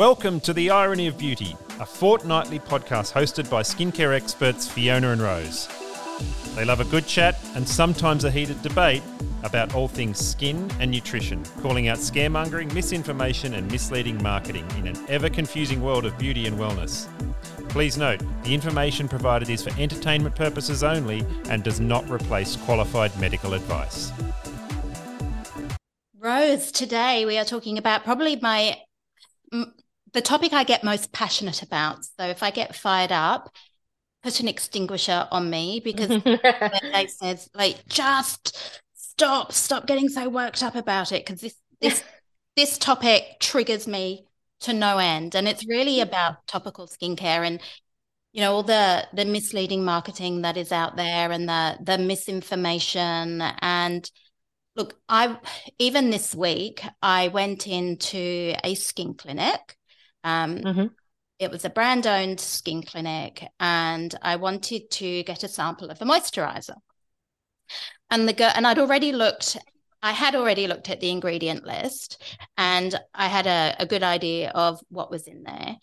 Welcome to The Irony of Beauty, a fortnightly podcast hosted by skincare experts Fiona and Rose. They love a good chat and sometimes a heated debate about all things skin and nutrition, calling out scaremongering, misinformation, and misleading marketing in an ever confusing world of beauty and wellness. Please note, the information provided is for entertainment purposes only and does not replace qualified medical advice. Rose, today we are talking about probably my the topic I get most passionate about. So if I get fired up, put an extinguisher on me because they says like just stop, stop getting so worked up about it because this this this topic triggers me to no end, and it's really about topical skincare and you know all the the misleading marketing that is out there and the the misinformation and look i even this week i went into a skin clinic um, mm-hmm. It was a brand owned skin clinic, and I wanted to get a sample of a moisturizer. And the girl, and I'd already looked, I had already looked at the ingredient list, and I had a, a good idea of what was in there.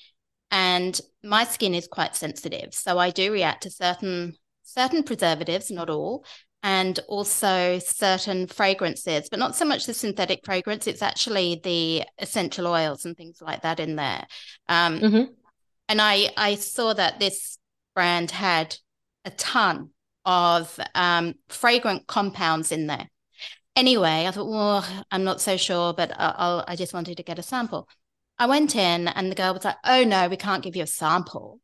And my skin is quite sensitive, so I do react to certain certain preservatives, not all, and also certain fragrances, but not so much the synthetic fragrance. It's actually the essential oils and things like that in there. Um, mm-hmm. And I I saw that this brand had a ton of um, fragrant compounds in there. Anyway, I thought, well, I'm not so sure, but I'll, I just wanted to get a sample. I went in, and the girl was like, "Oh no, we can't give you a sample."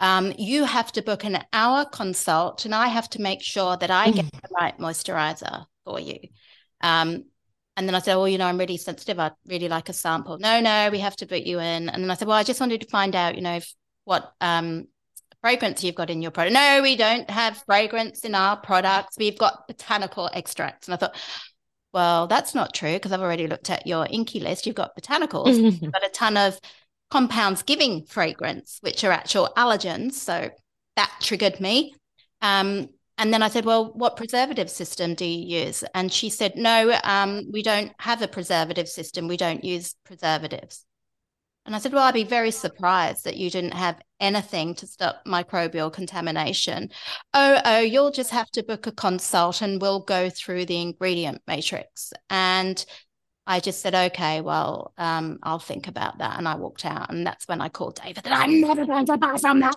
Um, you have to book an hour consult and I have to make sure that I get mm. the right moisturizer for you. Um, and then I said, well, you know, I'm really sensitive. I'd really like a sample. No, no, we have to book you in. And then I said, well, I just wanted to find out, you know, if, what um, fragrance you've got in your product. No, we don't have fragrance in our products. We've got botanical extracts. And I thought, well, that's not true because I've already looked at your INCI list. You've got botanicals, you've got a ton of compounds giving fragrance, which are actual allergens. So that triggered me. Um, and then I said, Well, what preservative system do you use? And she said, No, um, we don't have a preservative system. We don't use preservatives. And I said, Well, I'd be very surprised that you didn't have anything to stop microbial contamination. Oh, oh, you'll just have to book a consult and we'll go through the ingredient matrix. And I just said, okay, well, um, I'll think about that. And I walked out. And that's when I called David that I'm never going to buy from that.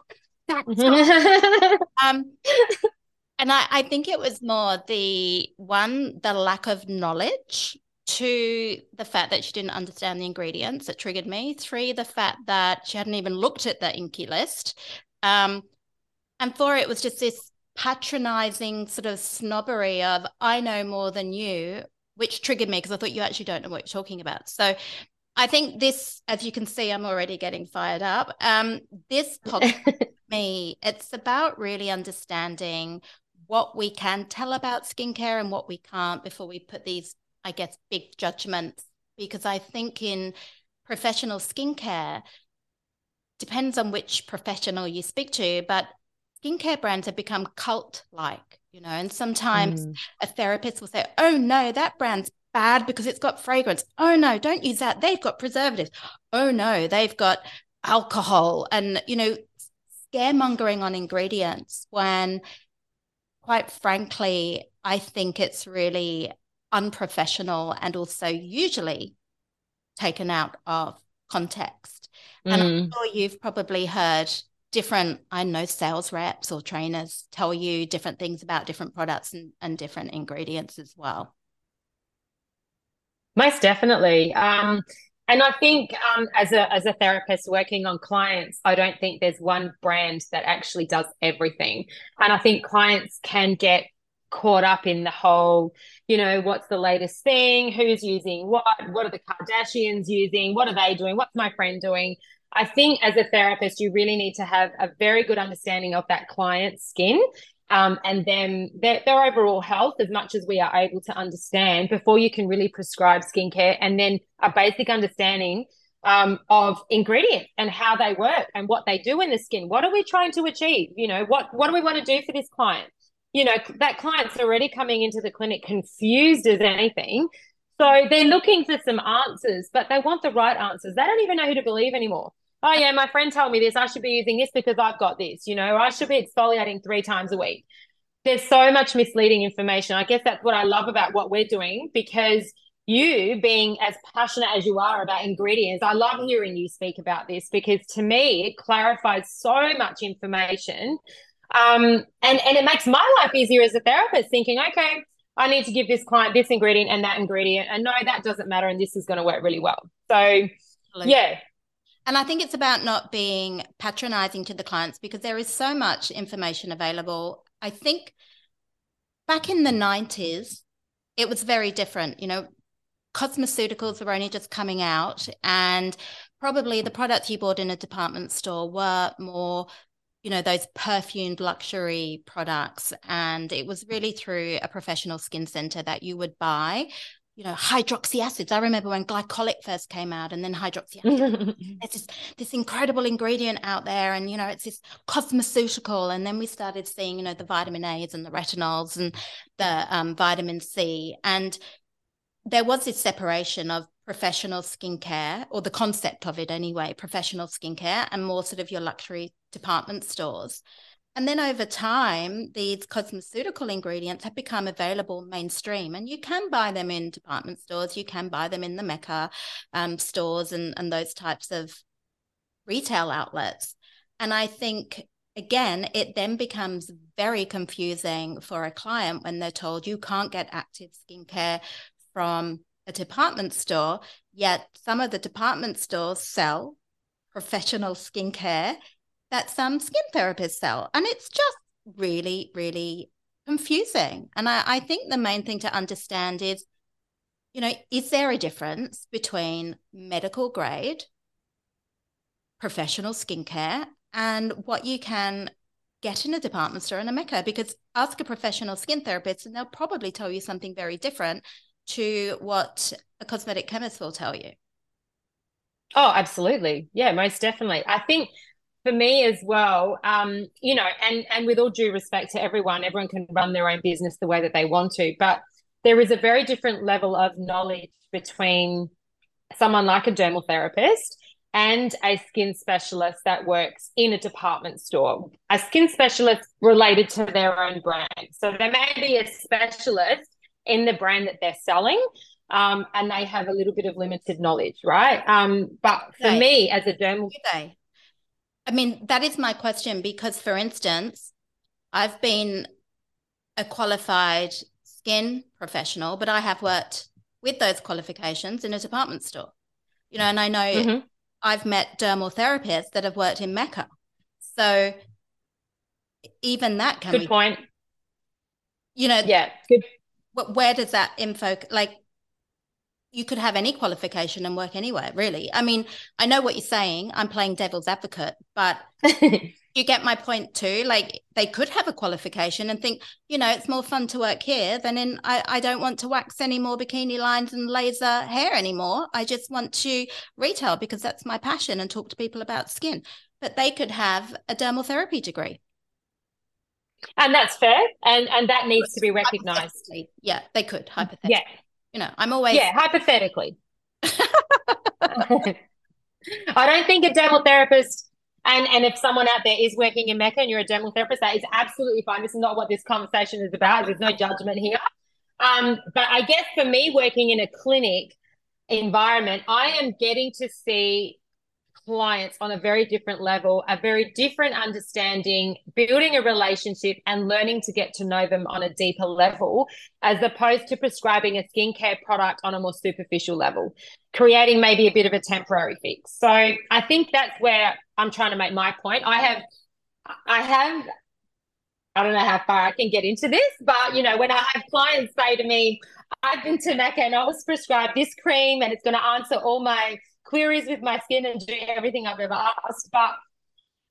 um, and I, I think it was more the one, the lack of knowledge to the fact that she didn't understand the ingredients that triggered me. Three, the fact that she hadn't even looked at the INCI list. Um, and four, it was just this patronizing sort of snobbery of, I know more than you which triggered me because I thought you actually don't know what you're talking about. So I think this, as you can see, I'm already getting fired up. Um, this podcast, me, it's about really understanding what we can tell about skincare and what we can't before we put these, I guess, big judgments. Because I think in professional skincare, depends on which professional you speak to, but skincare brands have become cult like you know and sometimes mm. a therapist will say oh no that brand's bad because it's got fragrance oh no don't use that they've got preservatives oh no they've got alcohol and you know scaremongering on ingredients when quite frankly i think it's really unprofessional and also usually taken out of context mm. and i'm mm. sure you've probably heard different i know sales reps or trainers tell you different things about different products and, and different ingredients as well. Most definitely. Um, and i think um, as a as a therapist working on clients i don't think there's one brand that actually does everything. And i think clients can get caught up in the whole you know what's the latest thing who's using what what are the kardashians using what are they doing what's my friend doing I think as a therapist, you really need to have a very good understanding of that client's skin um, and then their, their overall health as much as we are able to understand before you can really prescribe skincare and then a basic understanding um, of ingredients and how they work and what they do in the skin. What are we trying to achieve? You know, what, what do we want to do for this client? You know, that client's already coming into the clinic confused as anything So they're looking for some answers, but they want the right answers. They don't even know who to believe anymore. Oh, yeah, my friend told me this. I should be using this because I've got this, you know, I should be exfoliating three times a week. There's so much misleading information. I guess that's what I love about what we're doing because you being as passionate as you are about ingredients, I love hearing you speak about this because to me, it clarifies so much information. Um, and, and it makes my life easier as a therapist thinking, okay, I need to give this client this ingredient and that ingredient. And no, that doesn't matter. And this is going to work really well. So, Absolutely. yeah. And I think it's about not being patronizing to the clients because there is so much information available. I think back in the 90s, it was very different. You know, cosmeceuticals were only just coming out, and probably the products you bought in a department store were more you know those perfumed luxury products and it was really through a professional skin center that you would buy you know hydroxy acids. I remember when glycolic first came out and then hydroxy acid it's this this incredible ingredient out there and you know it's this cosmeceutical. And then we started seeing you know the vitamin a's and the retinols and the um, vitamin c. And there was this separation of professional skincare or the concept of it anyway professional skincare and more sort of your luxury department stores and then over time these cosmeceutical ingredients have become available mainstream and you can buy them in department stores you can buy them in the mecca um, stores and, and those types of retail outlets. And i think again, it then becomes very confusing for a client when they're told you can't get active skincare from a department store, yet some of the department stores sell professional skincare that some skin therapists sell. And it's just really, really confusing. And I, I think the main thing to understand is, you know, is there a difference between medical grade, professional skincare, and what you can get in a department store in a Mecca? Because ask a professional skin therapist and they'll probably tell you something very different to what a cosmetic chemist will tell you. Oh, absolutely. Yeah, most definitely. I think for me as well, um, you know, and and with all due respect to everyone, everyone can run their own business the way that they want to, but there is a very different level of knowledge between someone like a dermal therapist and a skin specialist that works in a department store. A skin specialist related to their own brand. So there may be a specialist in the brand that they're selling. Um, and they have a little bit of limited knowledge, right? Um, but for me, as a dermal, they? I mean, that is my question because, for instance, I've been a qualified skin professional, but I have worked with those qualifications in a department store. You know, and I know mm-hmm. I've met dermal therapists that have worked in Mecca. So even that can good be, point. You know, yeah, good where does that info like you could have any qualification and work anywhere really. I mean i know what you're saying. I'm playing devil's advocate but you get my point too. Like they could have a qualification and think you know it's more fun to work here than in i, I don't want to wax any more bikini lines and laser hair anymore. I just want to retail because that's my passion and talk to people about skin. But they could have a dermal therapy degree. And that's fair. And and that needs to be recognized. yeah they could hypothetically. yeah you know i'm always yeah hypothetically. I don't think a dermal therapist and and if someone out there is working in mecca and you're a dermal therapist that is absolutely fine. This is not what this conversation is about. There's no judgment here. Um but i guess for me working in a clinic environment i am getting to see clients on a very different level, a very different understanding, building a relationship and learning to get to know them on a deeper level, as opposed to prescribing a skincare product on a more superficial level, creating maybe a bit of a temporary fix. So I think that's where I'm trying to make my point. I have, I have. I don't know how far I can get into this, but you know, when I have clients say to me, I've been to Mecca and I was prescribed this cream and it's going to answer all my queries with my skin and do everything I've ever asked. But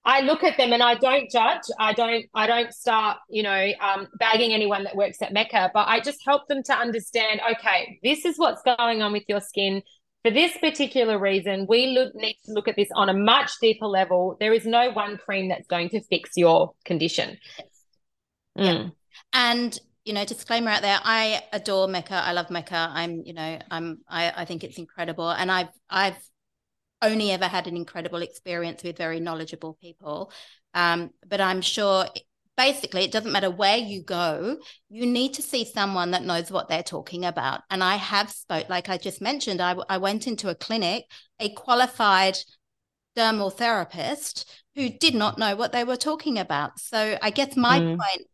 I look at them and I don't judge. I don't. I don't start, you know, um, bagging anyone that works at Mecca. But I just help them to understand. Okay, this is what's going on with your skin for this particular reason. We look, need to look at this on a much deeper level. There is no one cream that's going to fix your condition. Mm. Yeah. And you know, disclaimer out there. I adore Mecca. I love Mecca. I'm, you know, I'm. I, I think it's incredible, and I've I've only ever had an incredible experience with very knowledgeable people. Um, but I'm sure basically it doesn't matter where you go you need to see someone that knows what they're talking about and i have spoke like i just mentioned i, I went into a clinic a qualified dermal therapist who did not know what they were talking about so i guess my mm. point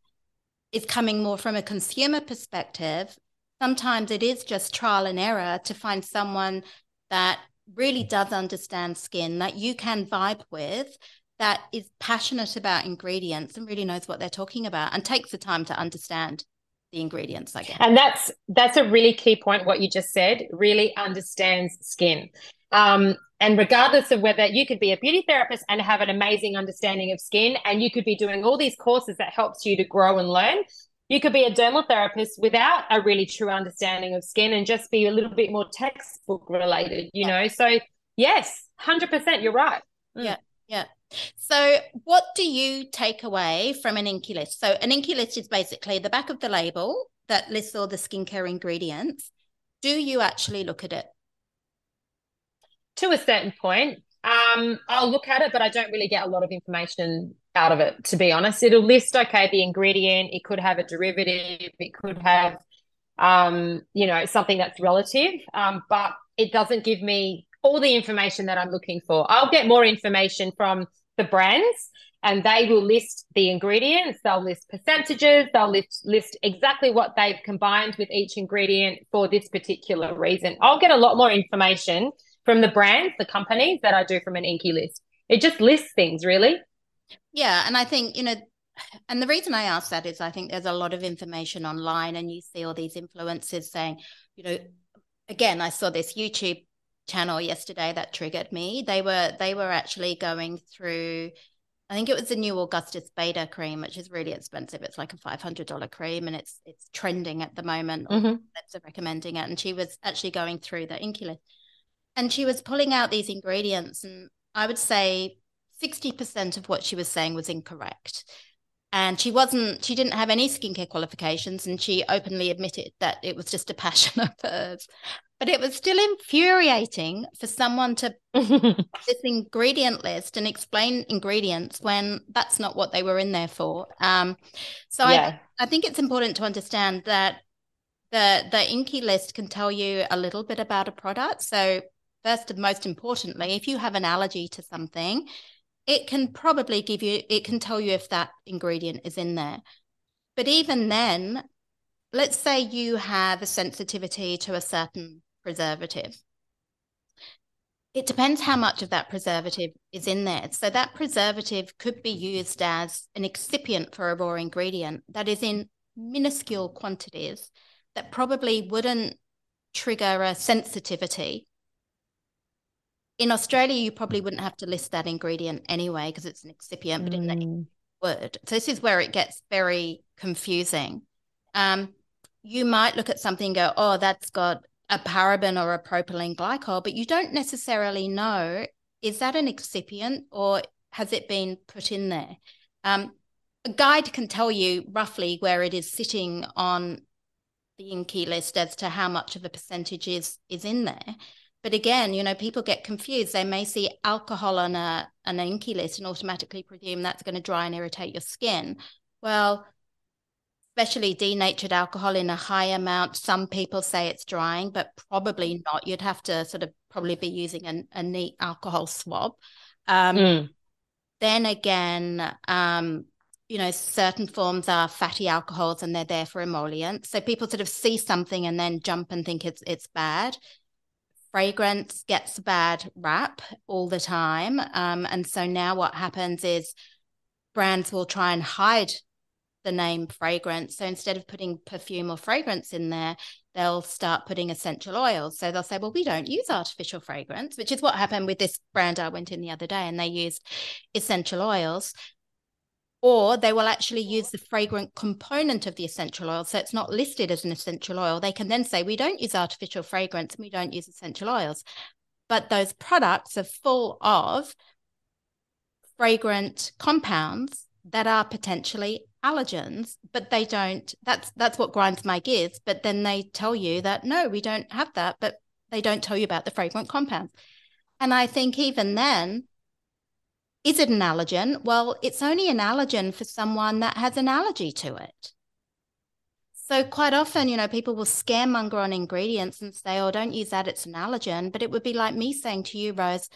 is coming more from a consumer perspective sometimes it is just trial and error to find someone that really does understand skin that you can vibe with that is passionate about ingredients and really knows what they're talking about and takes the time to understand the ingredients i guess. And that's that's a really key point what you just said really understands skin. Um, and regardless of whether you could be a beauty therapist and have an amazing understanding of skin and you could be doing all these courses that helps you to grow and learn you could be a dermal therapist without a really true understanding of skin and just be a little bit more textbook related you yeah. know so yes 100% you're right mm. yeah yeah so, what do you take away from an INCI list? So, an INCI list is basically the back of the label that lists all the skincare ingredients. Do you actually look at it? To a certain point. Um, I'll look at it, but I don't really get a lot of information out of it, to be honest. It'll list, okay, the ingredient, it could have a derivative, it could have, um, you know, something that's relative, um, but it doesn't give me all the information that I'm looking for. I'll get more information from the brands and they will list the ingredients, they'll list percentages, they'll list, list exactly what they've combined with each ingredient for this particular reason. I'll get a lot more information from the brands, the companies that I do from an INCI list. It just lists things really. Yeah. And I think, you know, and the reason I ask that is I think there's a lot of information online and you see all these influencers saying, you know, again, I saw this YouTube channel yesterday that triggered me. They were they were actually going through I think it was the new Augustinus Bader cream, which is really expensive. It's like a five hundred dollar cream, and it's it's trending at the moment. Mm-hmm. are recommending it, and she was actually going through the INCI list, and she was pulling out these ingredients, and I would say sixty percent of what she was saying was incorrect. And she wasn't. She didn't have any skincare qualifications, and she openly admitted that it was just a passion of hers. But it was still infuriating for someone to this ingredient list and explain ingredients when that's not what they were in there for. Um, so yeah. I, I think it's important to understand that the the INCI list can tell you a little bit about a product. So first and most importantly, if you have an allergy to something, it can probably give you it can tell you if that ingredient is in there. But even then, let's say you have a sensitivity to a certain preservative. It depends how much of that preservative is in there. So that preservative could be used as an excipient for a raw ingredient that is in minuscule quantities that probably wouldn't trigger a sensitivity. In Australia, you probably wouldn't have to list that ingredient anyway because it's an excipient, mm. but in the mm. would. So this is where it gets very confusing. Um, you might look at something and go, oh, that's got a paraben or a propylene glycol, but you don't necessarily know is that an excipient or has it been put in there? Um, a guide can tell you roughly where it is sitting on the INCI list as to how much of a percentage is is in there. But again, you know, people get confused. They may see alcohol on a an INCI list and automatically presume that's going to dry and irritate your skin. Well, especially denatured alcohol in a high amount. Some people say it's drying, but probably not. You'd have to sort of probably be using a, a neat alcohol swab. Um, mm. Then again, um, you know, certain forms are fatty alcohols and they're there for emollients. So people sort of see something and then jump and think it's it's bad. Fragrance gets a bad rap all the time. Um, and so now what happens is brands will try and hide the name fragrance. So instead of putting perfume or fragrance in there, they'll start putting essential oils. So they'll say, well, we don't use artificial fragrance, which is what happened with this brand I went in the other day, and they used essential oils. Or they will actually use the fragrant component of the essential oil. So it's not listed as an essential oil. They can then say, we don't use artificial fragrance we don't use essential oils. But those products are full of fragrant compounds that are potentially allergens, but they don't. That's that's what grinds my gears. But then they tell you that no, we don't have that, but they don't tell you about the fragrant compounds. And I think even then, is it an allergen? Well, it's only an allergen for someone that has an allergy to it. So quite often, you know, people will scaremonger on ingredients and say, "Oh, don't use that; it's an allergen." But it would be like me saying to you, Rose,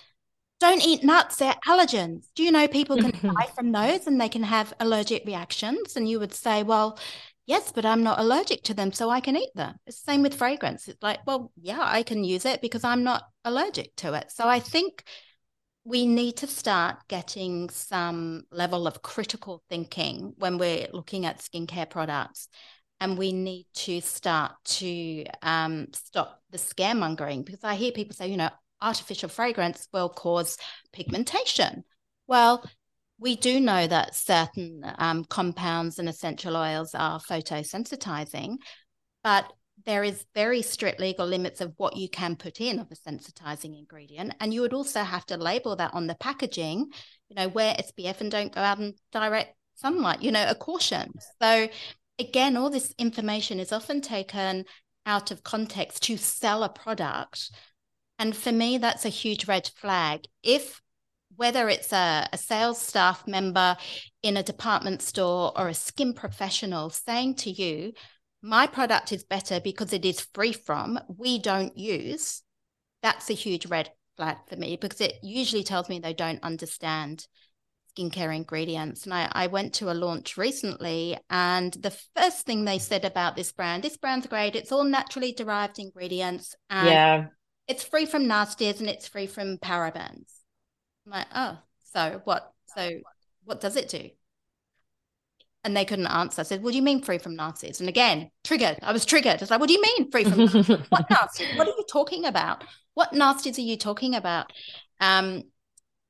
"Don't eat nuts; they're allergens." Do you know people can die from those and they can have allergic reactions? And you would say, "Well, yes, but I'm not allergic to them, so I can eat them." It's the same with fragrance. It's like, well, yeah, I can use it because I'm not allergic to it. So I think we need to start getting some level of critical thinking when we're looking at skincare products and we need to start to um, stop the scaremongering because I hear people say, you know, artificial fragrance will cause pigmentation. Well, we do know that certain um, compounds and essential oils are photosensitizing, but there is very strict legal limits of what you can put in of a sensitizing ingredient. And you would also have to label that on the packaging, you know, wear SPF and don't go out in direct sunlight, you know, a caution. So again, all this information is often taken out of context to sell a product. And for me, that's a huge red flag. If whether it's a, a, sales staff member in a department store or a skin professional saying to you, my product is better because it is free from, we don't use, that's a huge red flag for me because it usually tells me they don't understand skincare ingredients. And I, I went to a launch recently, and the first thing they said about this brand, this brand's great. It's all naturally derived ingredients. And yeah. It's free from nasties and it's free from parabens. I'm like, oh, so what? So what does it do? And they couldn't answer. I said, What do you mean free from nasties? And again, triggered. I was triggered. It's like, What do you mean free from what nasties? What are you talking about? What nasties are you talking about? Um,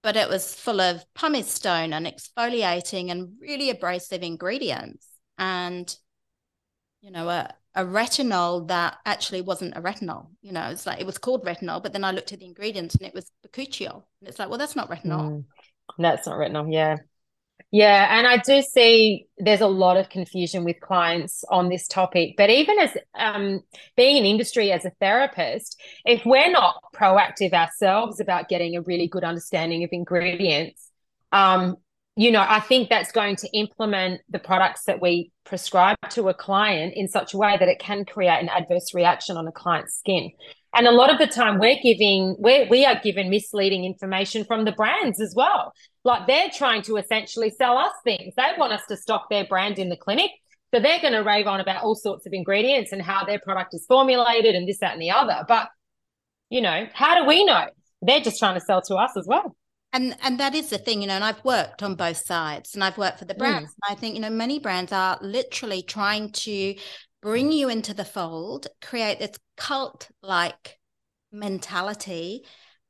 but it was full of pumice stone and exfoliating and really abrasive ingredients. And, you know, a, a retinol that actually wasn't a retinol. You know, it's like it was called retinol, but then I looked at the ingredients and it was bakuchiol. And it's like, well, that's not retinol. Mm, that's not retinol. Yeah. Yeah, and I do see there's a lot of confusion with clients on this topic. But even as um, being in industry as a therapist, if we're not proactive ourselves about getting a really good understanding of ingredients, um, you know, I think that's going to implement the products that we prescribe to a client in such a way that it can create an adverse reaction on a client's skin. And a lot of the time we're giving, we're, we are given misleading information from the brands as well. Like they're trying to essentially sell us things. They want us to stock their brand in the clinic. So they're going to rave on about all sorts of ingredients and how their product is formulated and this, that, and the other. But, you know, how do we know? They're just trying to sell to us as well. And and that is the thing, you know, and I've worked on both sides and I've worked for the brands. Mm. I think, you know, many brands are literally trying to bring you into the fold, create this cult like mentality,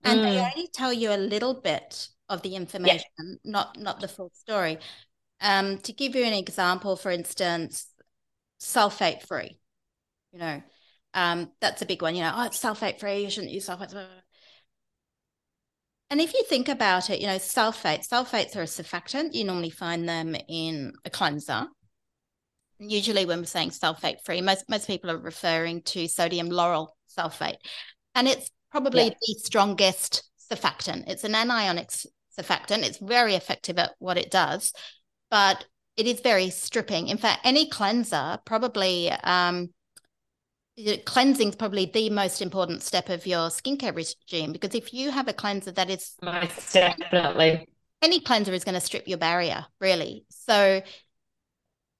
and mm. they only tell you a little bit of the information, yeah. not not the full story. Um, to give you an example, for instance, sulfate free, you know, um, that's a big one. You know, oh, it's sulfate free. You shouldn't use sulfates. And if you think about it, you know, sulfates, sulfates are a surfactant. You normally find them in a cleanser usually when we're saying sulfate free, most most people are referring to sodium lauryl sulfate, and it's probably yeah. the strongest surfactant. It's an anionic surfactant. It's very effective at what it does, but it is very stripping. In fact, any cleanser probably um, cleansing is probably the most important step of your skincare regime because if you have a cleanser that is most definitely any cleanser is going to strip your barrier really so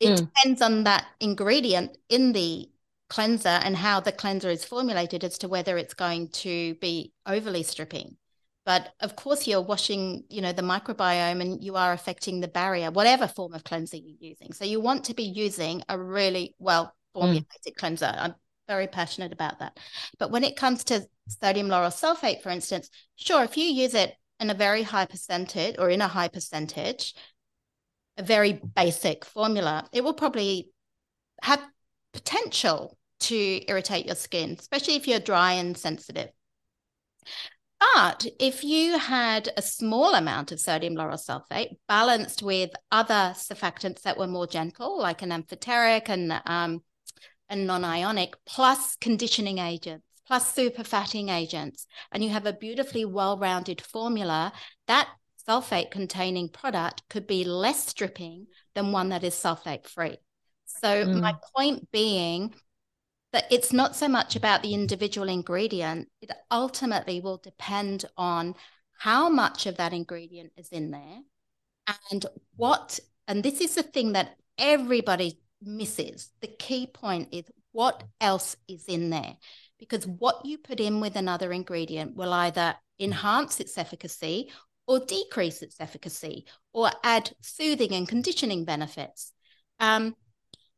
it mm. depends on that ingredient in the cleanser and how the cleanser is formulated as to whether it's going to be overly stripping. But of course, you're washing, you know, the microbiome and you are affecting the barrier, whatever form of cleanser you're using. So you want to be using a really well mm. formulated mm. cleanser. I'm very passionate about that. But when it comes to sodium lauryl sulfate, for instance, sure, if you use it in a very high percentage or in a high percentage, a very basic formula, it will probably have potential to irritate your skin, especially if you're dry and sensitive. But if you had a small amount of sodium lauryl sulfate balanced with other surfactants that were more gentle, like an amphoteric and um, and non-ionic, plus conditioning agents, plus superfatting agents, and you have a beautifully well-rounded formula, that sulfate containing product could be less stripping than one that is sulfate free. So mm. my point being that it's not so much about the individual ingredient, it ultimately will depend on how much of that ingredient is in there and what, and this is the thing that everybody misses. The key point is what else is in there. Because what you put in with another ingredient will either enhance its efficacy or decrease its efficacy or add soothing and conditioning benefits. Um,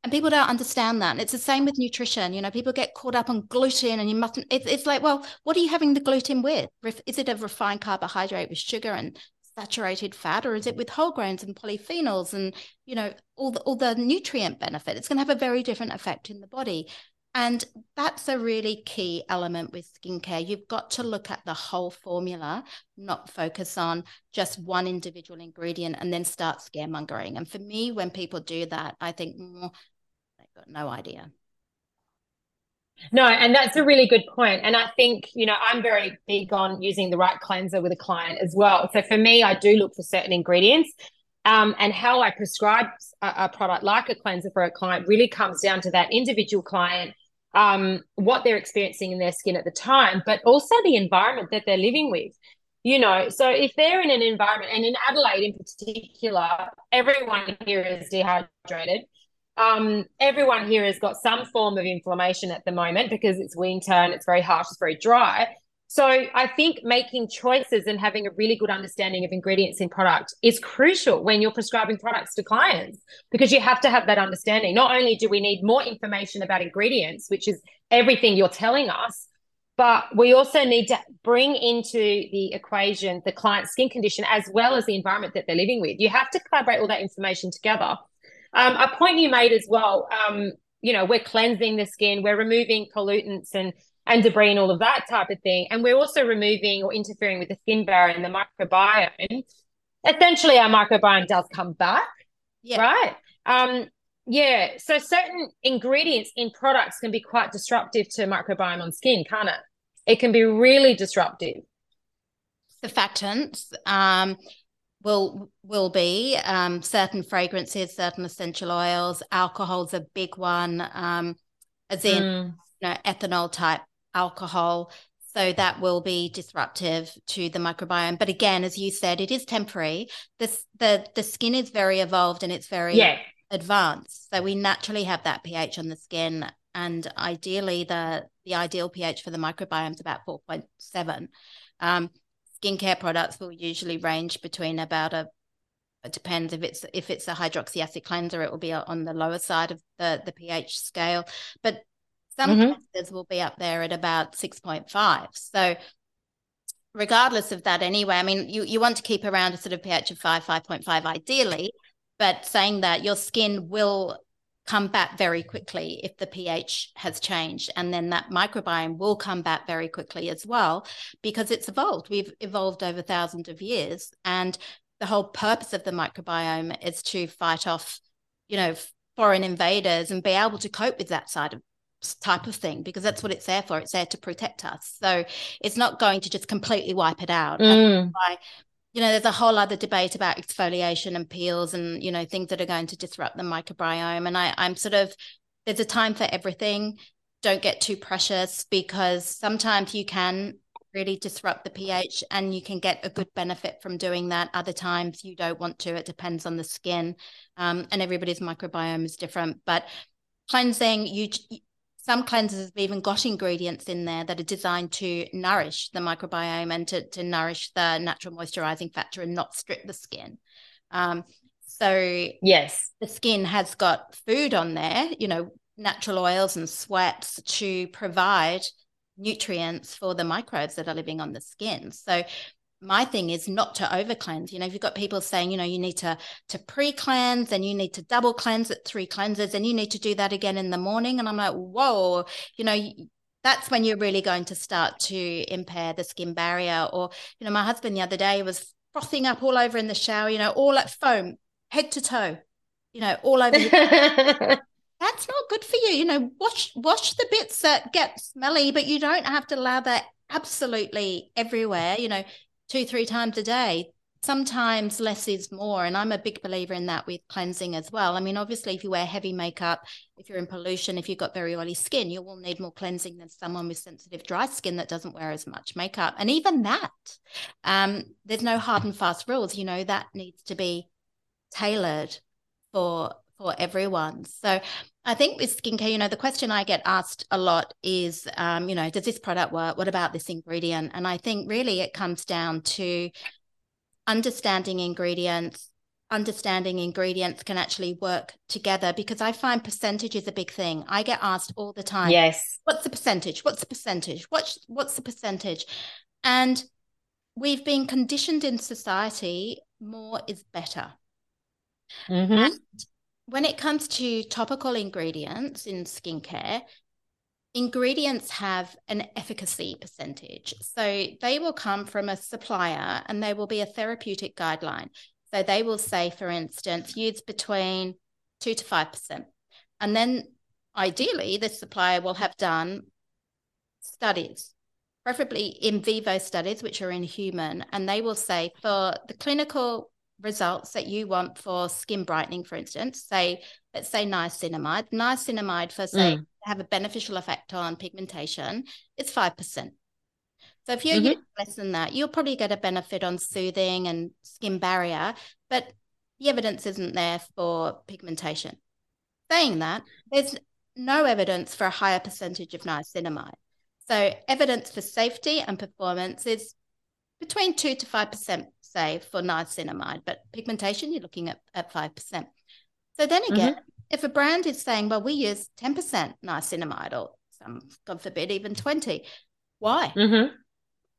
and people don't understand that. And it's the same with nutrition. You know, people get caught up on gluten and you mustn't, it's, it's like, well, what are you having the gluten with? Is it a refined carbohydrate with sugar and saturated fat or is it with whole grains and polyphenols and, you know, all the, all the nutrient benefit? It's going to have a very different effect in the body. And that's a really key element with skincare. You've got to look at the whole formula, not focus on just one individual ingredient and then start scaremongering. And for me, when people do that, I think mm, they've got no idea. No, and that's a really good point. And I think, you know, I'm very big on using the right cleanser with a client as well. So for me, I do look for certain ingredients. Um, and how I prescribe a, a, product like a cleanser for a client really comes down to that individual client um, what they're experiencing in their skin at the time, but also the environment that they're living with. You know, so if they're in an environment, and in Adelaide in particular, everyone here is dehydrated. Um, everyone here has got some form of inflammation at the moment because it's winter and it's very harsh, it's very dry. So I think making choices and having a really good understanding of ingredients in product is crucial when you're prescribing products to clients because you have to have that understanding. Not only do we need more information about ingredients, which is everything you're telling us, but we also need to bring into the equation the client's skin condition as well as the environment that they're living with. You have to collaborate all that information together. Um, a point you made as well, um, you know, we're cleansing the skin, we're removing pollutants and and debris and all of that type of thing. And we're also removing or interfering with the skin barrier and the microbiome. Essentially, our microbiome does come back, yeah. right? Um, yeah. So certain ingredients in products can be quite disruptive to microbiome on skin, can't it? It can be really disruptive. Surfactants um, will will be um, certain fragrances, certain essential oils. Alcohol's a big one, um, as in mm. you know, ethanol type alcohol. So that will be disruptive to the microbiome. But again, as you said, it is temporary. This the the skin is very evolved and it's very yeah. advanced. So we naturally have that pH on the skin. And ideally the the ideal pH for the microbiome is about 4.7. Um, skincare products will usually range between about a it depends if it's if it's a hydroxy acid cleanser it will be on the lower side of the the ph scale but some mm-hmm. will be up there at about 6.5. So regardless of that anyway, I mean, you, you want to keep around a sort of pH of 5, 5.5 ideally, but saying that your skin will come back very quickly if the pH has changed. And then that microbiome will come back very quickly as well because it's evolved. We've evolved over thousands of years. And the whole purpose of the microbiome is to fight off, you know, foreign invaders and be able to cope with that side of type of thing because that's what it's there for. It's there to protect us. So it's not going to just completely wipe it out. Mm. Why, you know, there's a whole other debate about exfoliation and peels and, you know, things that are going to disrupt the microbiome. And I, I'm sort of, there's a time for everything. Don't get too precious because sometimes you can really disrupt the pH and you can get a good benefit from doing that. Other times you don't want to. It depends on the skin. Um, and everybody's microbiome is different. But cleansing, you some cleansers have even got ingredients in there that are designed to nourish the microbiome and to, to nourish the natural moisturizing factor and not strip the skin. Um, so yes, the skin has got food on there, you know, natural oils and sweats to provide nutrients for the microbes that are living on the skin. So my thing is not to over cleanse. You know, if you've got people saying, you know, you need to to pre cleanse and you need to double cleanse at three cleanses and you need to do that again in the morning, and I'm like, whoa, you know, that's when you're really going to start to impair the skin barrier. Or, you know, my husband the other day was frothing up all over in the shower, you know, all at foam, head to toe, you know, all over. that's not good for you. You know, wash wash the bits that get smelly, but you don't have to lather absolutely everywhere, you know, two, three times a day sometimes less is more. And I'm a big believer in that with cleansing as well. I mean, obviously, if you wear heavy makeup, if you're in pollution, if you've got very oily skin, you will need more cleansing than someone with sensitive, dry skin that doesn't wear as much makeup. And even that, um, there's no hard and fast rules. You know, that needs to be tailored for for everyone. So I think with skincare, you know, the question I get asked a lot is, um, you know, does this product work? What about this ingredient? And I think really it comes down to understanding ingredients understanding ingredients can actually work together because I find percentage is a big thing. I get asked all the time. Yes. What's the percentage? What's the percentage? What's what's the percentage? And we've been conditioned in society more is better. Mm-hmm. When it comes to topical ingredients in skincare, ingredients have an efficacy percentage. So they will come from a supplier and they will be a therapeutic guideline. So they will say, for instance, use between two to 5%. And then ideally, the supplier will have done studies, preferably in vivo studies, which are in human. And they will say for the clinical results that you want for skin brightening, for instance, say, let's say niacinamide, niacinamide for say mm. have a beneficial effect on pigmentation, it's 5%. So if you're mm-hmm. using less than that, you'll probably get a benefit on soothing and skin barrier, but the evidence isn't there for pigmentation. Saying that, there's no evidence for a higher percentage of niacinamide. So evidence for safety and performance is between two to five percent, say, for niacinamide, but pigmentation you're looking at at five percent. So then again, mm-hmm. if a brand is saying, well, we use 10% niacinamide or some, God forbid, even 20, why? Mm-hmm.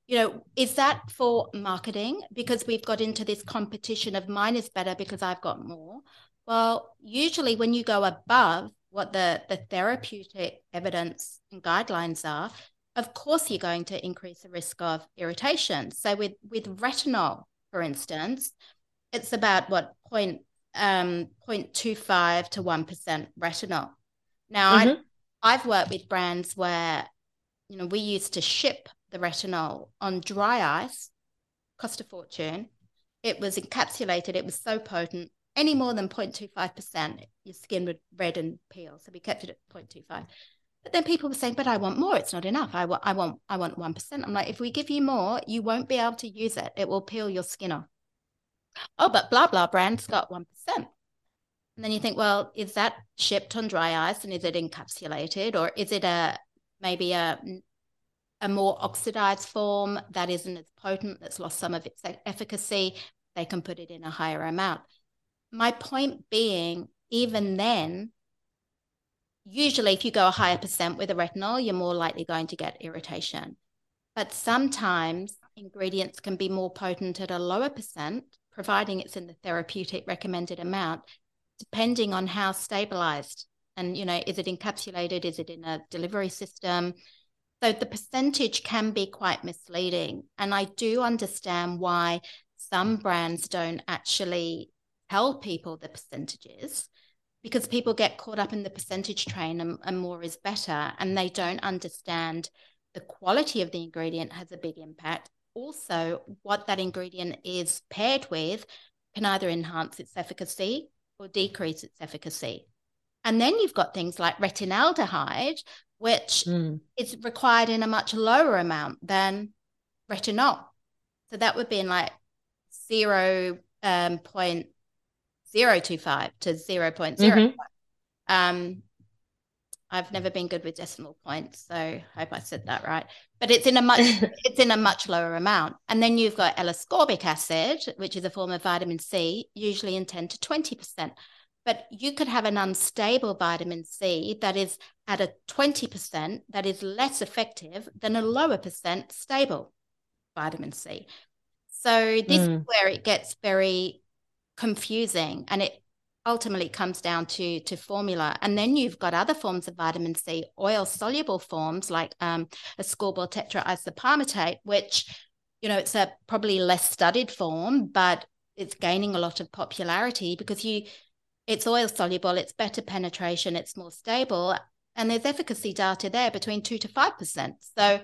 You know, is that for marketing? Because we've got into this competition of mine is better because I've got more. Well, usually when you go above what the, the therapeutic evidence and guidelines are, of course you're going to increase the risk of irritation. So with with retinol, for instance, it's about what point um, 0.25 to 1% retinol. Now, mm-hmm. I, I've worked with brands where, you know, we used to ship the retinol on dry ice, cost a fortune. It was encapsulated, it was so potent. Any more than 0.25%, your skin would red and peel. So we kept it at 0.25. But then people were saying, but I want more. It's not enough. I want, I want, I want 1%. I'm like, if we give you more, you won't be able to use it. It will peel your skin off oh, but blah, blah brand's got 1%. And then you think, well, is that shipped on dry ice and is it encapsulated or is it a maybe a a more oxidized form that isn't as potent, that's lost some of its efficacy? They can put it in a higher amount. My point being, even then, usually if you go a higher percent with a retinol, you're more likely going to get irritation. But sometimes ingredients can be more potent at a lower percent providing it's in the therapeutic recommended amount, depending on how stabilized and you know is it encapsulated? Is it in a delivery system? So the percentage can be quite misleading. And i do understand why some brands don't actually tell people the percentages because people get caught up in the percentage train and, and more is better and they don't understand the quality of the ingredient has a big impact also what that ingredient is paired with can either enhance its efficacy or decrease its efficacy. And then you've got things like retinaldehyde, which mm. is required in a much lower amount than retinol. So that would be in like zero um, point zero two five to zero point zero. Mm-hmm. Um, I've never been good with decimal points, so I hope I said that right. But it's in a much it's in a much lower amount. And then you've got L-ascorbic acid, which is a form of vitamin C, usually in 10 to 20%. But you could have an unstable vitamin C that is at a 20% that is less effective than a lower percent stable vitamin C. So this mm. is where it gets very confusing and it ultimately comes down to to formula. And then you've got other forms of vitamin c oil soluble forms like um, ascorbyl tetraisopalmitate which you know it's a probably less studied form but it's gaining a lot of popularity because you it's oil soluble it's better penetration it's more stable and there's efficacy data there between 2 to 5% so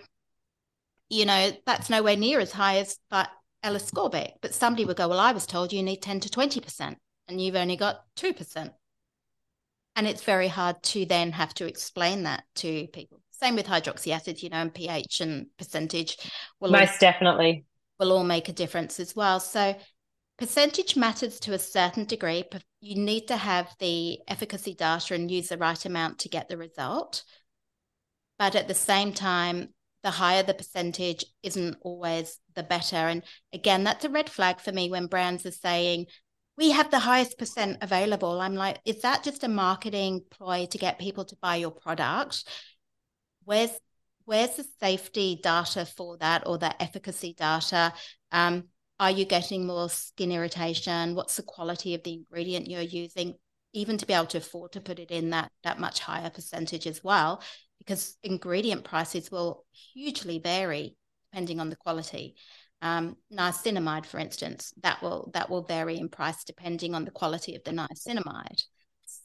you know that's nowhere near as high as but L-ascorbic but somebody would go well i was told you need 10 to 20% and you've only got 2%. And it's very hard to then have to explain that to people. Same with hydroxy acid, you know, and pH and percentage will most all, definitely will all make a difference as well. So percentage matters to a certain degree. You need to have the efficacy data and use the right amount to get the result. But at the same time, the higher the percentage isn't always the better. And again, that's a red flag for me when brands are saying we have the highest percent available. I'm like, is that just a marketing ploy to get people to buy your product? Where's where's the safety data for that or the efficacy data? Um, are you getting more skin irritation? What's the quality of the ingredient you're using? Even to be able to afford to put it in that that much higher percentage as well, because ingredient prices will hugely vary depending on the quality um, niacinamide, for instance, that will that will vary in price depending on the quality of the niacinamide.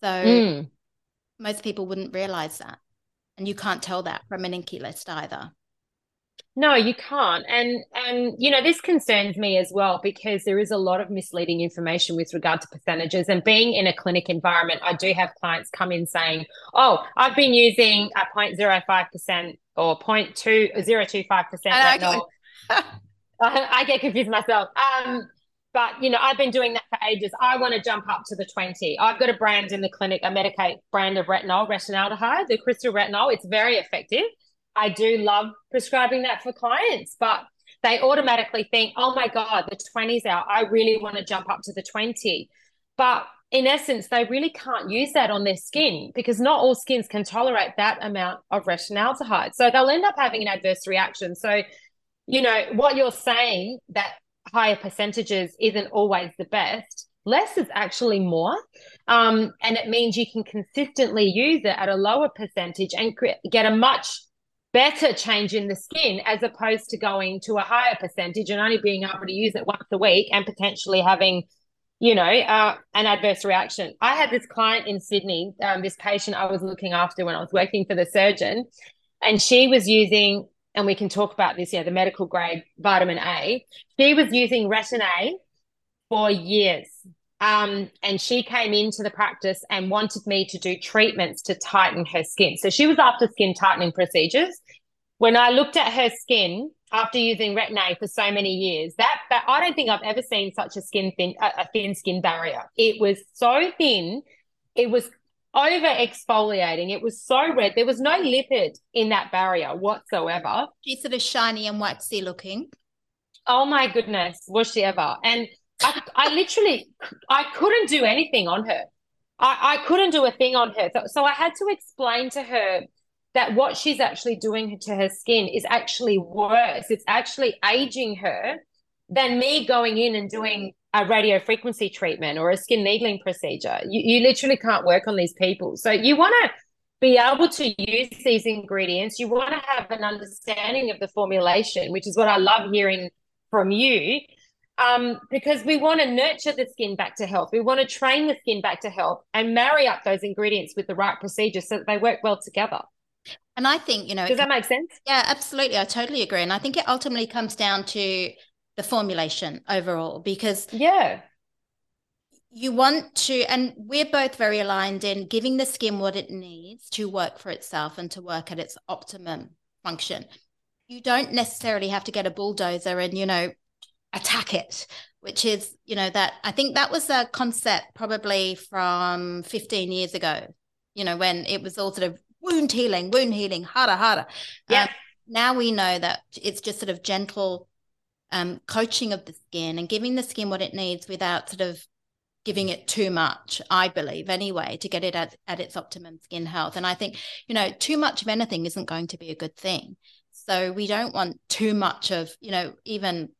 So mm. most people wouldn't realize that, and you can't tell that from an INCI list either. No, you can't. And and you know, this concerns me as well because there is a lot of misleading information with regard to percentages. And being in a clinic environment, I do have clients come in saying, Oh, I've been using a 0.05% or 0.2025% retinol. I get confused myself. Um, but you know, I've been doing that for ages. I want to jump up to the 20. I've got a brand in the clinic, a Medik8 brand of retinol, retinaldehyde, the crystal retinol. It's very effective. I do love prescribing that for clients, but they automatically think, oh my God, the 20's out. I really want to jump up to the 20. But in essence, they really can't use that on their skin because not all skins can tolerate that amount of retinaldehyde. So they'll end up having an adverse reaction. So you know, what you're saying that higher percentages isn't always the best. Less is actually more. Um, and it means you can consistently use it at a lower percentage and get a much better change in the skin as opposed to going to a higher percentage and only being able to use it once a week and potentially having you know uh, an adverse reaction i had this client in sydney um, this patient i was looking after when i was working for the surgeon and she was using and we can talk about this, you know, the medical grade vitamin A. She was using Retin A for years. Um, and she came into the practice and wanted me to do treatments to tighten her skin. So she was after skin tightening procedures. When I looked at her skin after using Retin A for so many years, that, that I don't think I've ever seen such a skin thin a, a thin skin barrier. It was so thin, it was over exfoliating. It was so red. There was no lipid in that barrier whatsoever. She's sort of shiny and waxy looking. Oh my goodness, was she ever? And I, I literally, I couldn't do anything on her. I, I couldn't do a thing on her. So, so I had to explain to her that what she's actually doing to her skin is actually worse. It's actually aging her than me going in and doing a radio frequency treatment or a skin needling procedure. You, you literally can't work on these people. So you want to be able to use these ingredients. You want to have an understanding of the formulation, which is what I love hearing from you. Um, because we want to nurture the skin back to health. We want to train the skin back to health and marry up those ingredients with the right procedure so that they work well together. And I think, you know, does that make sense? Yeah, absolutely. I totally agree. And I think it ultimately comes down to the formulation overall because yeah you want to and we're both very aligned in giving the skin what it needs to work for itself and to work at its optimum function you don't necessarily have to get a bulldozer and you know attack it which is you know that i think that was a concept probably from 15 years ago you know when it was all sort of wound healing wound healing harder harder yeah um, now we know that it's just sort of gentle um, coaching of the skin and giving the skin what it needs without sort of giving it too much, I believe, anyway, to get it at, at its optimum skin health. And I think, you know, too much of anything isn't going to be a good thing. So we don't want too much of, you know, even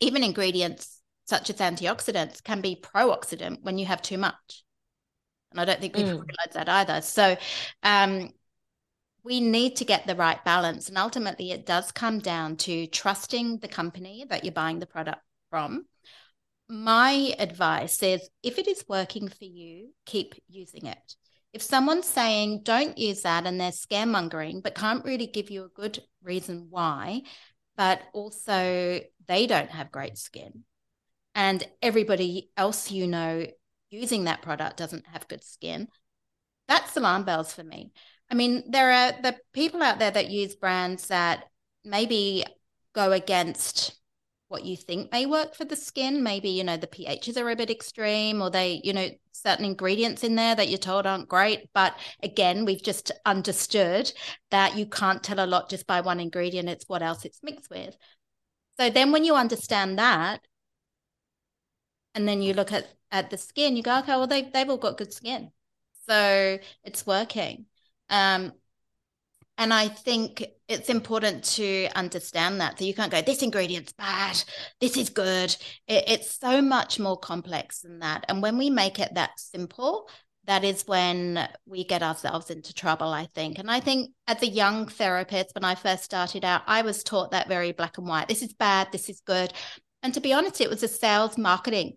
even ingredients such as antioxidants can be pro-oxidant when you have too much. And I don't think people mm. realize that either. So um, we need to get the right balance. And ultimately, it does come down to trusting the company that you're buying the product from. My advice is if it is working for you, keep using it. If someone's saying don't use that and they're scaremongering, but can't really give you a good reason why, but also they don't have great skin, and everybody else you know using that product doesn't have good skin, that's alarm bells for me. I mean, there are the people out there that use brands that maybe go against what you think may work for the skin. Maybe, you know, the pHs are a bit extreme or they, you know, certain ingredients in there that you're told aren't great. But again, we've just understood that you can't tell a lot just by one ingredient, it's what else it's mixed with. So then when you understand that, and then you look at at the skin, you go, okay, well, they, they've all got good skin. So it's working. Um, and I think it's important to understand that. So you can't go, this ingredient's bad, this is good. It, it's so much more complex than that. And when we make it that simple, that is when we get ourselves into trouble, I think. And I think as a young therapist, when I first started out, I was taught that very black and white. This is bad, this is good. And to be honest, it was a sales marketing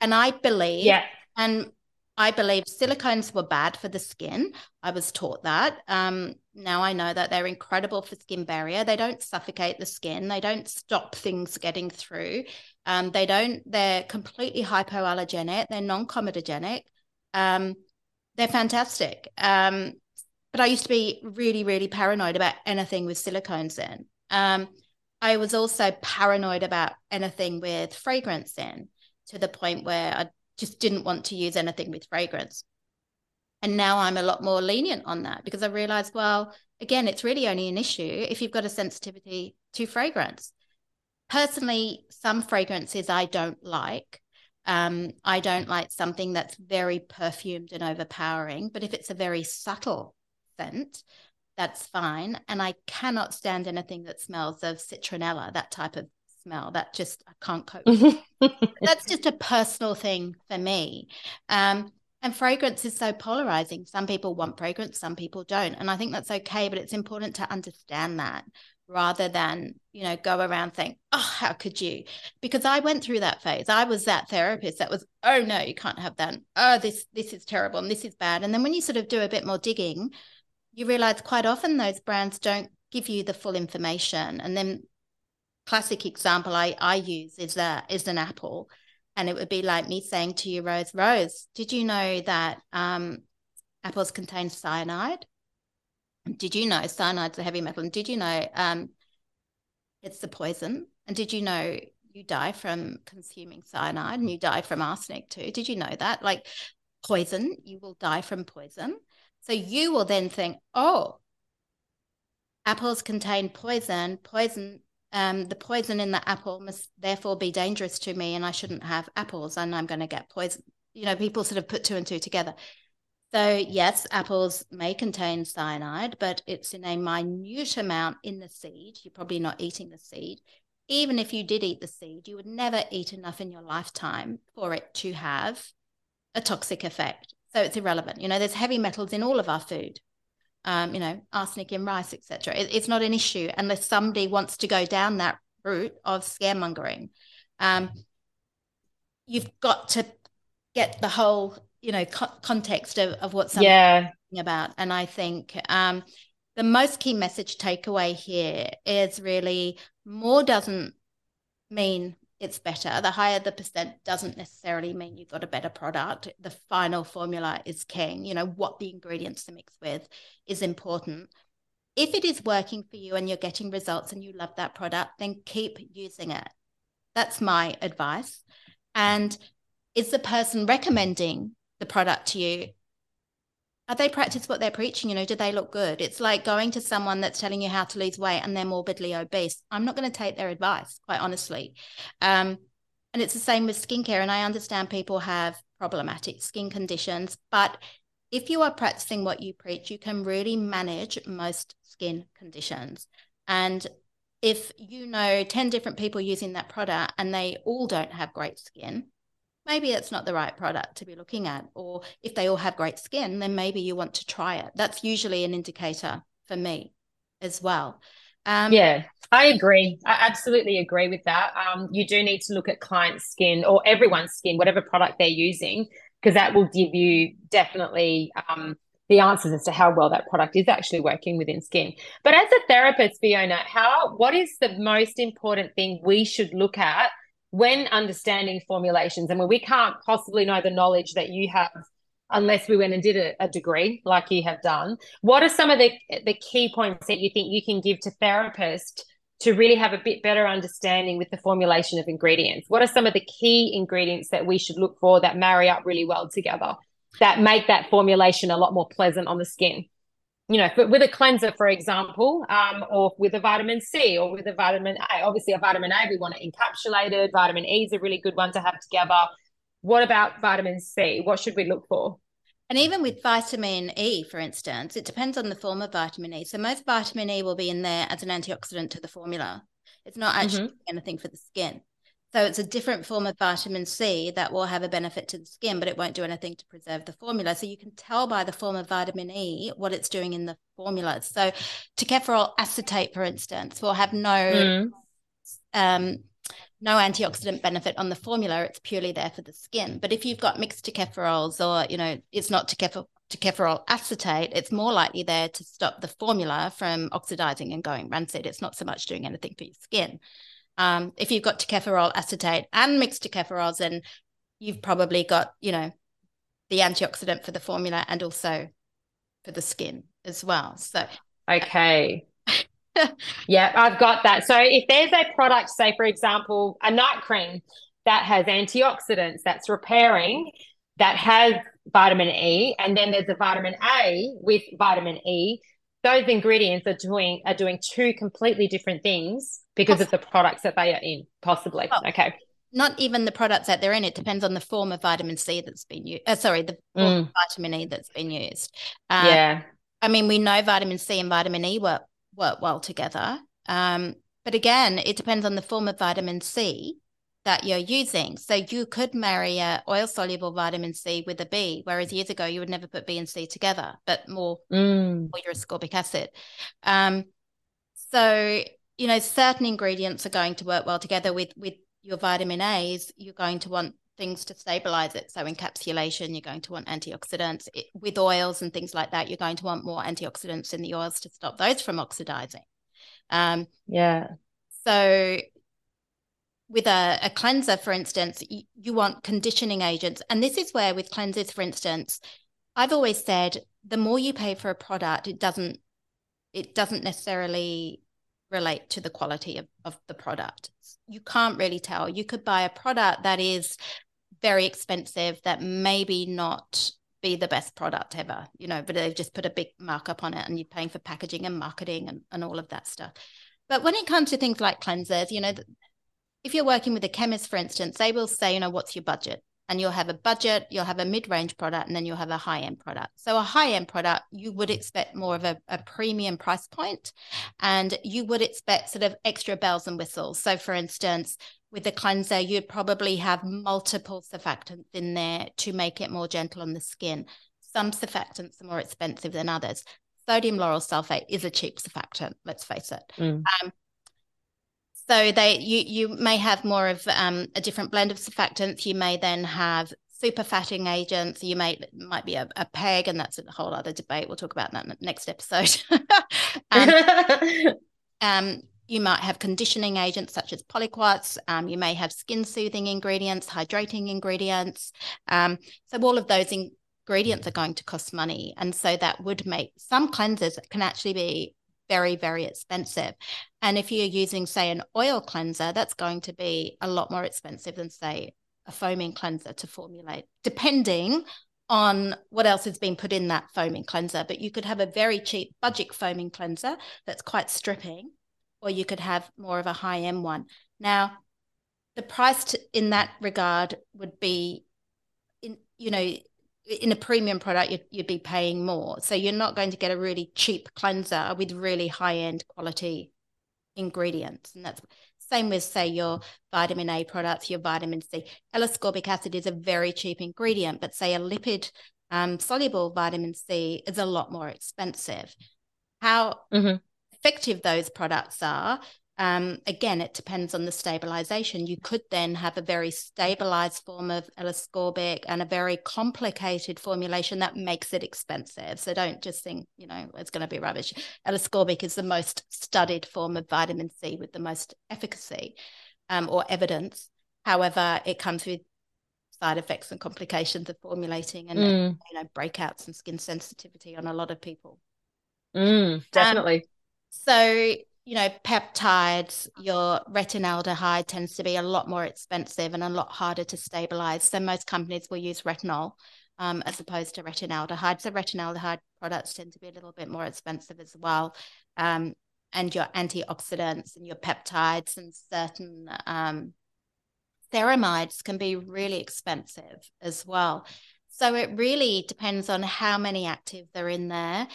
and I believe, yeah. and I believe silicones were bad for the skin. I was taught that. Um, now I know that they're incredible for skin barrier. They don't suffocate the skin. They don't stop things getting through. Um, they don't. They're completely hypoallergenic. They're non-comedogenic. Um, they're fantastic. Um, but I used to be really, really paranoid about anything with silicones in. Um, I was also paranoid about anything with fragrance in to the point where I just didn't want to use anything with fragrance. And now I'm a lot more lenient on that because I realized, well, again, it's really only an issue if you've got a sensitivity to fragrance. Personally, some fragrances I don't like. Um, I don't like something that's very perfumed and overpowering, but if it's a very subtle scent, that's fine. And I cannot stand anything that smells of citronella, that type of smell that just I can't cope That's just a personal thing for me. Um, and fragrance is so polarizing. Some people want fragrance, some people don't. And I think that's okay, but it's important to understand that rather than, you know, go around saying, oh, how could you? Because I went through that phase. I was that therapist that was, oh no, you can't have that. Oh, this this is terrible and this is bad. And then when you sort of do a bit more digging, you realize quite often those brands don't give you the full information. And then classic example I, I use is a, is an apple. And it would be like me saying to you, Rose, Rose, did you know that um, apples contain cyanide? Did you know cyanide's a heavy metal? And did you know um, it's the poison? And did you know you die from consuming cyanide and you die from arsenic too? Did you know that? Like poison, you will die from poison. So you will then think, oh, apples contain poison. Poison um, the poison in the apple must therefore be dangerous to me and I shouldn't have apples and I'm going to get poison. You know, people sort of put two and two together. So, yes, apples may contain cyanide, but it's in a minute amount in the seed. You're probably not eating the seed. Even if you did eat the seed, you would never eat enough in your lifetime for it to have a toxic effect. So, it's irrelevant. You know, there's heavy metals in all of our food um, you know, arsenic in rice, etc. It, it's not an issue unless somebody wants to go down that route of scaremongering. Um, you've got to get the whole, you know, co- context of, of what somebody's yeah. about. And I think um, the most key message takeaway here is really more doesn't mean it's better. The higher the percent doesn't necessarily mean you've got a better product. The final formula is king. You know, what the ingredients to mix with is important. If it is working for you and you're getting results and you love that product, then keep using it. That's my advice. And is the person recommending the product to you are they practice what they're preaching? You know, do they look good? It's like going to someone that's telling you how to lose weight and they're morbidly obese. I'm not going to take their advice, quite honestly. Um, and it's the same with skincare. And I understand people have problematic skin conditions, but if you are practicing what you preach, you can really manage most skin conditions. And if you know 10 different people using that product and they all don't have great skin, maybe it's not the right product to be looking at. Or if they all have great skin, then maybe you want to try it. That's usually an indicator for me as well. Um, yeah, I agree. I absolutely agree with that. Um, you do need to look at client skin or everyone's skin, whatever product they're using, because that will give you definitely um, the answers as to how well that product is actually working within skin. But as a therapist, Fiona, how what is the most important thing we should look at when understanding formulations? I mean, we can't possibly know the knowledge that you have unless we went and did a, a, degree like you have done. What are some of the the key points that you think you can give to therapists to really have a bit better understanding with the formulation of ingredients? What are some of the key ingredients that we should look for that marry up really well together that make that formulation a lot more pleasant on the skin? You know, with a cleanser, for example, um, or with a vitamin C or with a vitamin A. Obviously, a vitamin A, we want it encapsulated. Vitamin E is a really good one to have together what about vitamin C? What should we look for? And even with vitamin E, for instance, it depends on the form of vitamin E. So most vitamin E will be in there as an antioxidant to the formula. It's not actually mm-hmm. anything for the skin. So it's a different form of vitamin C that will have a benefit to the skin, but it won't do anything to preserve the formula. So you can tell by the form of vitamin E what it's doing in the formula. So tocopherol acetate, for instance, will have no mm. um, no antioxidant benefit on the formula. It's purely there for the skin. But if you've got mixed tocopherols or, you know, it's not tocopherol acetate, it's more likely there to stop the formula from oxidizing and going rancid. It's not so much doing anything for your skin. Um, if you've got tocopherol acetate and mixed tocopherols, then you've probably got, you know, the antioxidant for the formula and also for the skin as well. So, okay yeah, I've got that. So if there's a product, say for example, a night cream that has antioxidants, that's repairing, that has vitamin E, and then there's a vitamin A with vitamin E, those ingredients are doing are doing two completely different things because of the products that they are in. Possibly. Oh, okay. Not even the products that they're in. It depends on the form of vitamin C that's been used. Uh, sorry, the mm. vitamin E that's been used. Um, yeah. I mean, we know vitamin C and vitamin E work work well together. Um, but again, it depends on the form of vitamin C that you're using. So you could marry a oil soluble vitamin C with a B, whereas years ago you would never put B and C together, but more, mm. more your ascorbic acid. Um, so you know, certain ingredients are going to work well together with with your vitamin A's. You're going to want things to stabilize it. So encapsulation, you're going to want antioxidants. It, with oils and things like that, you're going to want more antioxidants in the oils to stop those from oxidizing. Um, yeah. So with a, a cleanser, for instance, you, you want conditioning agents. And this is where with cleansers, for instance, I've always said the more you pay for a product, it doesn't it doesn't necessarily relate to the quality of, of the product. You can't really tell. You could buy a product that is very expensive that maybe not be the best product ever, you know, but they've just put a big markup on it and you're paying for packaging and marketing and, and all of that stuff. But when it comes to things like cleansers, you know, if you're working with a chemist, for instance, they will say, you know, what's your budget? And you'll have a budget, you'll have a mid range product, and then you'll have a high end product. So, a high end product, you would expect more of a, a premium price point and you would expect sort of extra bells and whistles. So, for instance, with the cleanser, you'd probably have multiple surfactants in there to make it more gentle on the skin. Some surfactants are more expensive than others. Sodium lauryl sulfate is a cheap surfactant, let's face it. Mm. Um, so they you you may have more of um, a different blend of surfactants. You may then have super fatting agents. You may might be a, a PEG, and that's a whole other debate. We'll talk about that in the next episode. um, um, you might have conditioning agents such as polyquats. Um, you may have skin soothing ingredients, hydrating ingredients. Um, so all of those ingredients are going to cost money, and so that would make some cleansers can actually be very very expensive. And if you're using say an oil cleanser, that's going to be a lot more expensive than say a foaming cleanser to formulate, depending on what else has been put in that foaming cleanser. But you could have a very cheap budget foaming cleanser that's quite stripping or you could have more of a high end one. Now, the price to, in that regard would be, in you know, in a premium product, you'd, you'd be paying more. So you're not going to get a really cheap cleanser with really high end quality ingredients, and that's Same with, say, your vitamin A products, your vitamin C. L-ascorbic acid is a very cheap ingredient, but say a lipid um, soluble vitamin C is a lot more expensive. How mm-hmm. effective those products are um, again, it depends on the stabilization. You could then have a very stabilized form of L-ascorbic and a very complicated formulation that makes it expensive. So don't just think, you know, it's going to be rubbish. L-ascorbic is the most studied form of vitamin C with the most efficacy um, or evidence. However, it comes with side effects and complications of formulating and mm. you know breakouts and skin sensitivity on a lot of people. Mm, definitely. Um, so you know, peptides, your retinaldehyde tends to be a lot more expensive and a lot harder to stabilize. So most companies will use retinol um, as opposed to retinaldehyde. So retinaldehyde products tend to be a little bit more expensive as well. Um, and your antioxidants and your peptides and certain um, ceramides can be really expensive as well. So it really depends on how many actives are in there.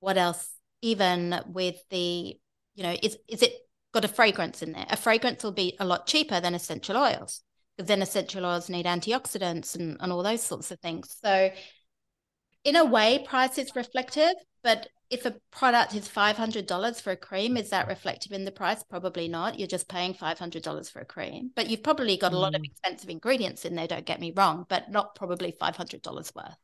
What else, even with the you know, is is it got a fragrance in there? A fragrance will be a lot cheaper than essential oils because then essential oils need antioxidants and, and all those sorts of things. So in a way, price is reflective, but if a product is $500 for a cream, is that reflective in the price? Probably not. You're just paying $500 for a cream, but you've probably got a lot of mm. expensive ingredients in there, don't get me wrong, but not probably $500 worth.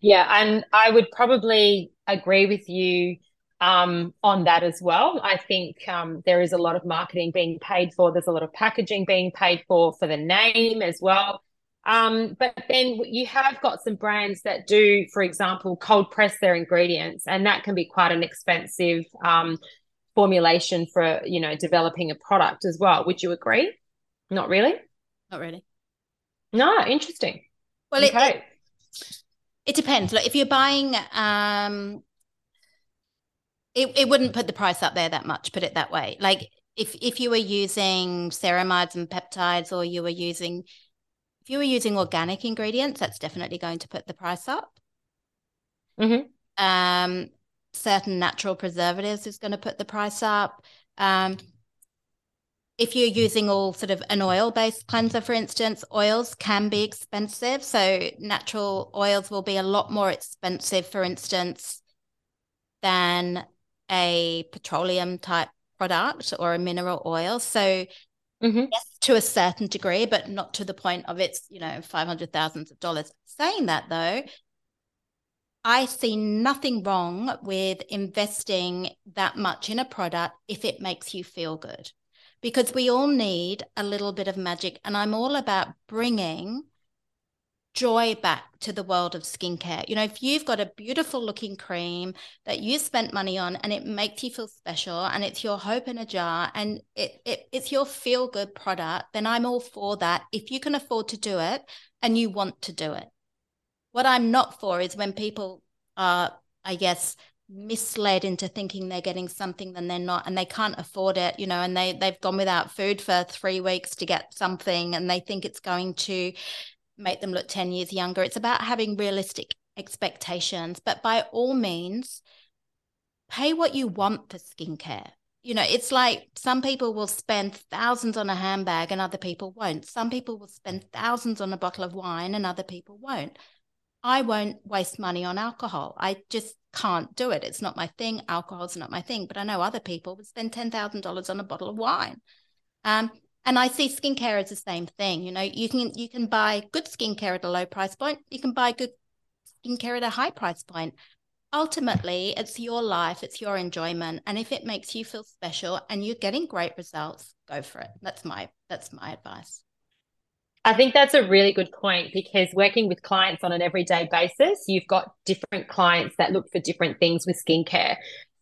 Yeah, and I would probably agree with you um, on that as well. I think um, there is a lot of marketing being paid for. There's a lot of packaging being paid for for the name as well. Um, but then you have got some brands that do, for example, cold press their ingredients, and that can be quite an expensive um, formulation for you know developing a product as well. Would you agree? Not really. Not really. No, interesting. Well, okay. it, it, it depends. Like if you're buying um it, it wouldn't put the price up there that much, put it that way. Like if if you were using ceramides and peptides or you were using if you were using organic ingredients, that's definitely going to put the price up. Mm-hmm. Um, certain natural preservatives is going to put the price up. Um, if you're using all sort of an oil based cleanser, for instance, oils can be expensive. So natural oils will be a lot more expensive, for instance, than a petroleum type product or a mineral oil. So mm-hmm. yes, to a certain degree, but not to the point of it's, you know, five hundred thousands of dollars. Saying that though, I see nothing wrong with investing that much in a product if it makes you feel good. Because we all need a little bit of magic. And I'm all about bringing joy back to the world of skincare. You know, if you've got a beautiful looking cream that you spent money on and it makes you feel special and it's your hope in a jar and it, it it's your feel good product, then I'm all for that. If you can afford to do it and you want to do it. What I'm not for is when people are, I guess, misled into thinking they're getting something then they're not and they can't afford it you know and they they've gone without food for 3 weeks to get something and they think it's going to make them look 10 years younger. It's about having realistic expectations, but by all means, pay what you want for skincare. You know, it's like some people will spend thousands on a handbag and other people won't. Some people will spend thousands on a bottle of wine and other people won't. I won't waste money on alcohol. I just can't do it. It's not my thing. Alcohol's not my thing. But I know other people would spend $10,000 on a bottle of wine. Um, and I see skincare as the same thing. You know, you can you can buy good skincare at a low price point. You can buy good skincare at a high price point. Ultimately, it's your life, it's your enjoyment, and if it makes you feel special and you're getting great results, go for it. That's my that's my advice. I think that's a really good point because working with clients on an everyday basis, you've got different clients that look for different things with skincare.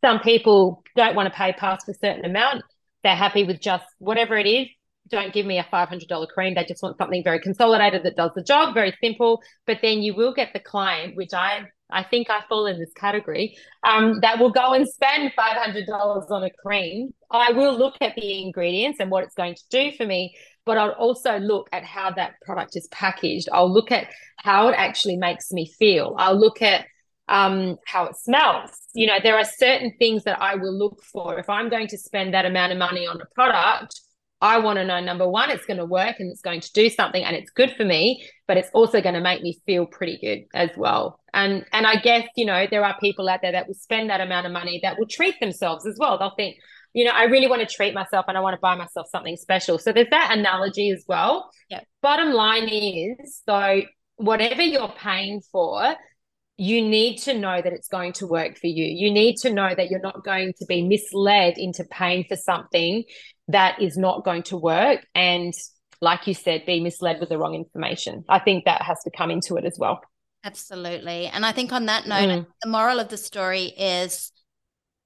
Some people don't want to pay past a certain amount. They're happy with just whatever it is don't give me a $500 cream. They just want something very consolidated that does the job, very simple. But then you will get the client, which I I think I fall in this category, um, that will go and spend $500 on a cream. I will look at the ingredients and what it's going to do for me, but I'll also look at how that product is packaged. I'll look at how it actually makes me feel. I'll look at um, how it smells. You know, there are certain things that I will look for. If I'm going to spend that amount of money on a product, I want to know number one, it's going to work and it's going to do something and it's good for me, but it's also going to make me feel pretty good as well. And and I guess, you know, there are people out there that will spend that amount of money that will treat themselves as well. They'll think, you know, I really want to treat myself and I want to buy myself something special. So there's that analogy as well. Yeah. Bottom line is though, whatever you're paying for, you need to know that it's going to work for you. You need to know that you're not going to be misled into paying for something that is not going to work. And like you said, be misled with the wrong information. I think that has to come into it as well. Absolutely. And I think on that note, mm. the moral of the story is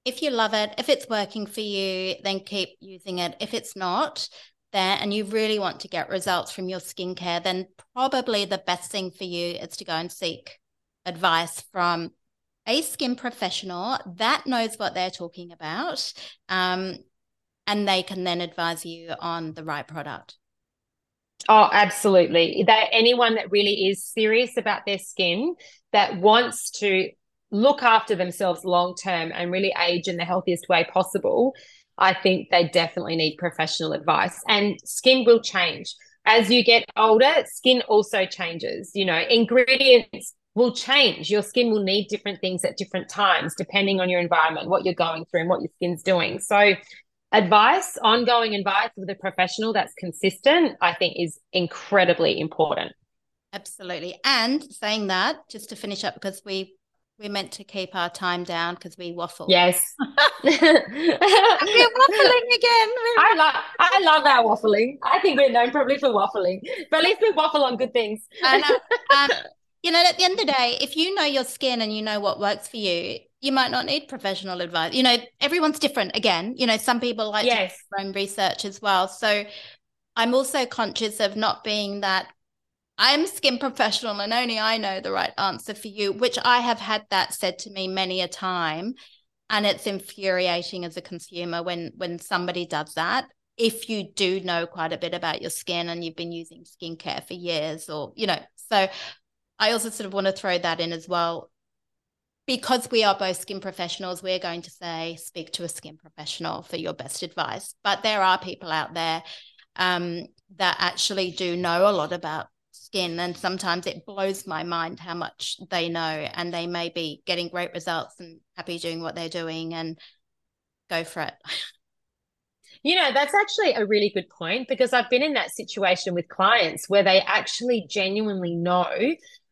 if you love it, if it's working for you, then keep using it. If it's not, there and you really want to get results from your skincare, then probably the best thing for you is to go and seek advice from a skin professional that knows what they're talking about um, and they can then advise you on the right product. Oh absolutely. That anyone that really is serious about their skin that wants to look after themselves long term and really age in the healthiest way possible i think they definitely need professional advice. And skin will change. As you get older skin also changes. You know ingredients will change. Your skin will need different things at different times, depending on your environment, what you're going through, and what your skin's doing. So, advice, ongoing advice with a professional that's consistent, I think is incredibly important. Absolutely. And saying that, just to finish up, because we we're meant to keep our time down because we waffle. Yes. we're waffling again. I love I love our waffling. I think we're known probably for waffling, but at least we waffle on good things. And, um, you know, at the end of the day, if you know your skin and you know what works for you, you might not need professional advice. You know, everyone's different. Again, you know, some people like yes. to do their own research as well. So I'm also conscious of not being that I'm skin professional and only I know the right answer for you, which I have had that said to me many a time. And it's infuriating as a consumer when when somebody does that. If you do know quite a bit about your skin and you've been using skincare for years, or you know, so I also sort of want to throw that in as well. Because we are both skin professionals, we're going to say speak to a skin professional for your best advice. But there are people out there um, that actually do know a lot about skin. And sometimes it blows my mind how much they know. And they may be getting great results and happy doing what they're doing and go for it. You know, that's actually a really good point because I've been in that situation with clients where they actually genuinely know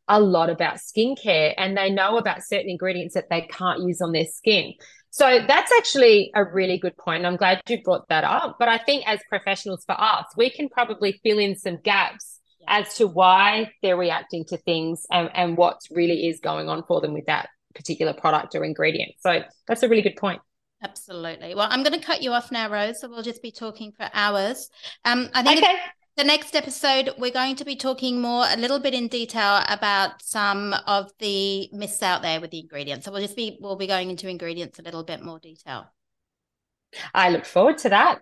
a lot about skincare and they know about certain ingredients that they can't use on their skin. So that's actually a really good point. I'm glad you brought that up. But I think as professionals for us, we can probably fill in some gaps as to why they're reacting to things and, and what really is going on for them with that particular product or ingredient. So that's a really good point. Absolutely. Well, I'm going to cut you off now, Rose. So we'll just be talking for hours. Um, I think okay the next episode, we're going to be talking more a little bit in detail about some of the myths out there with the ingredients. So we'll just be we'll be going into ingredients a little bit more detail. I look forward to that.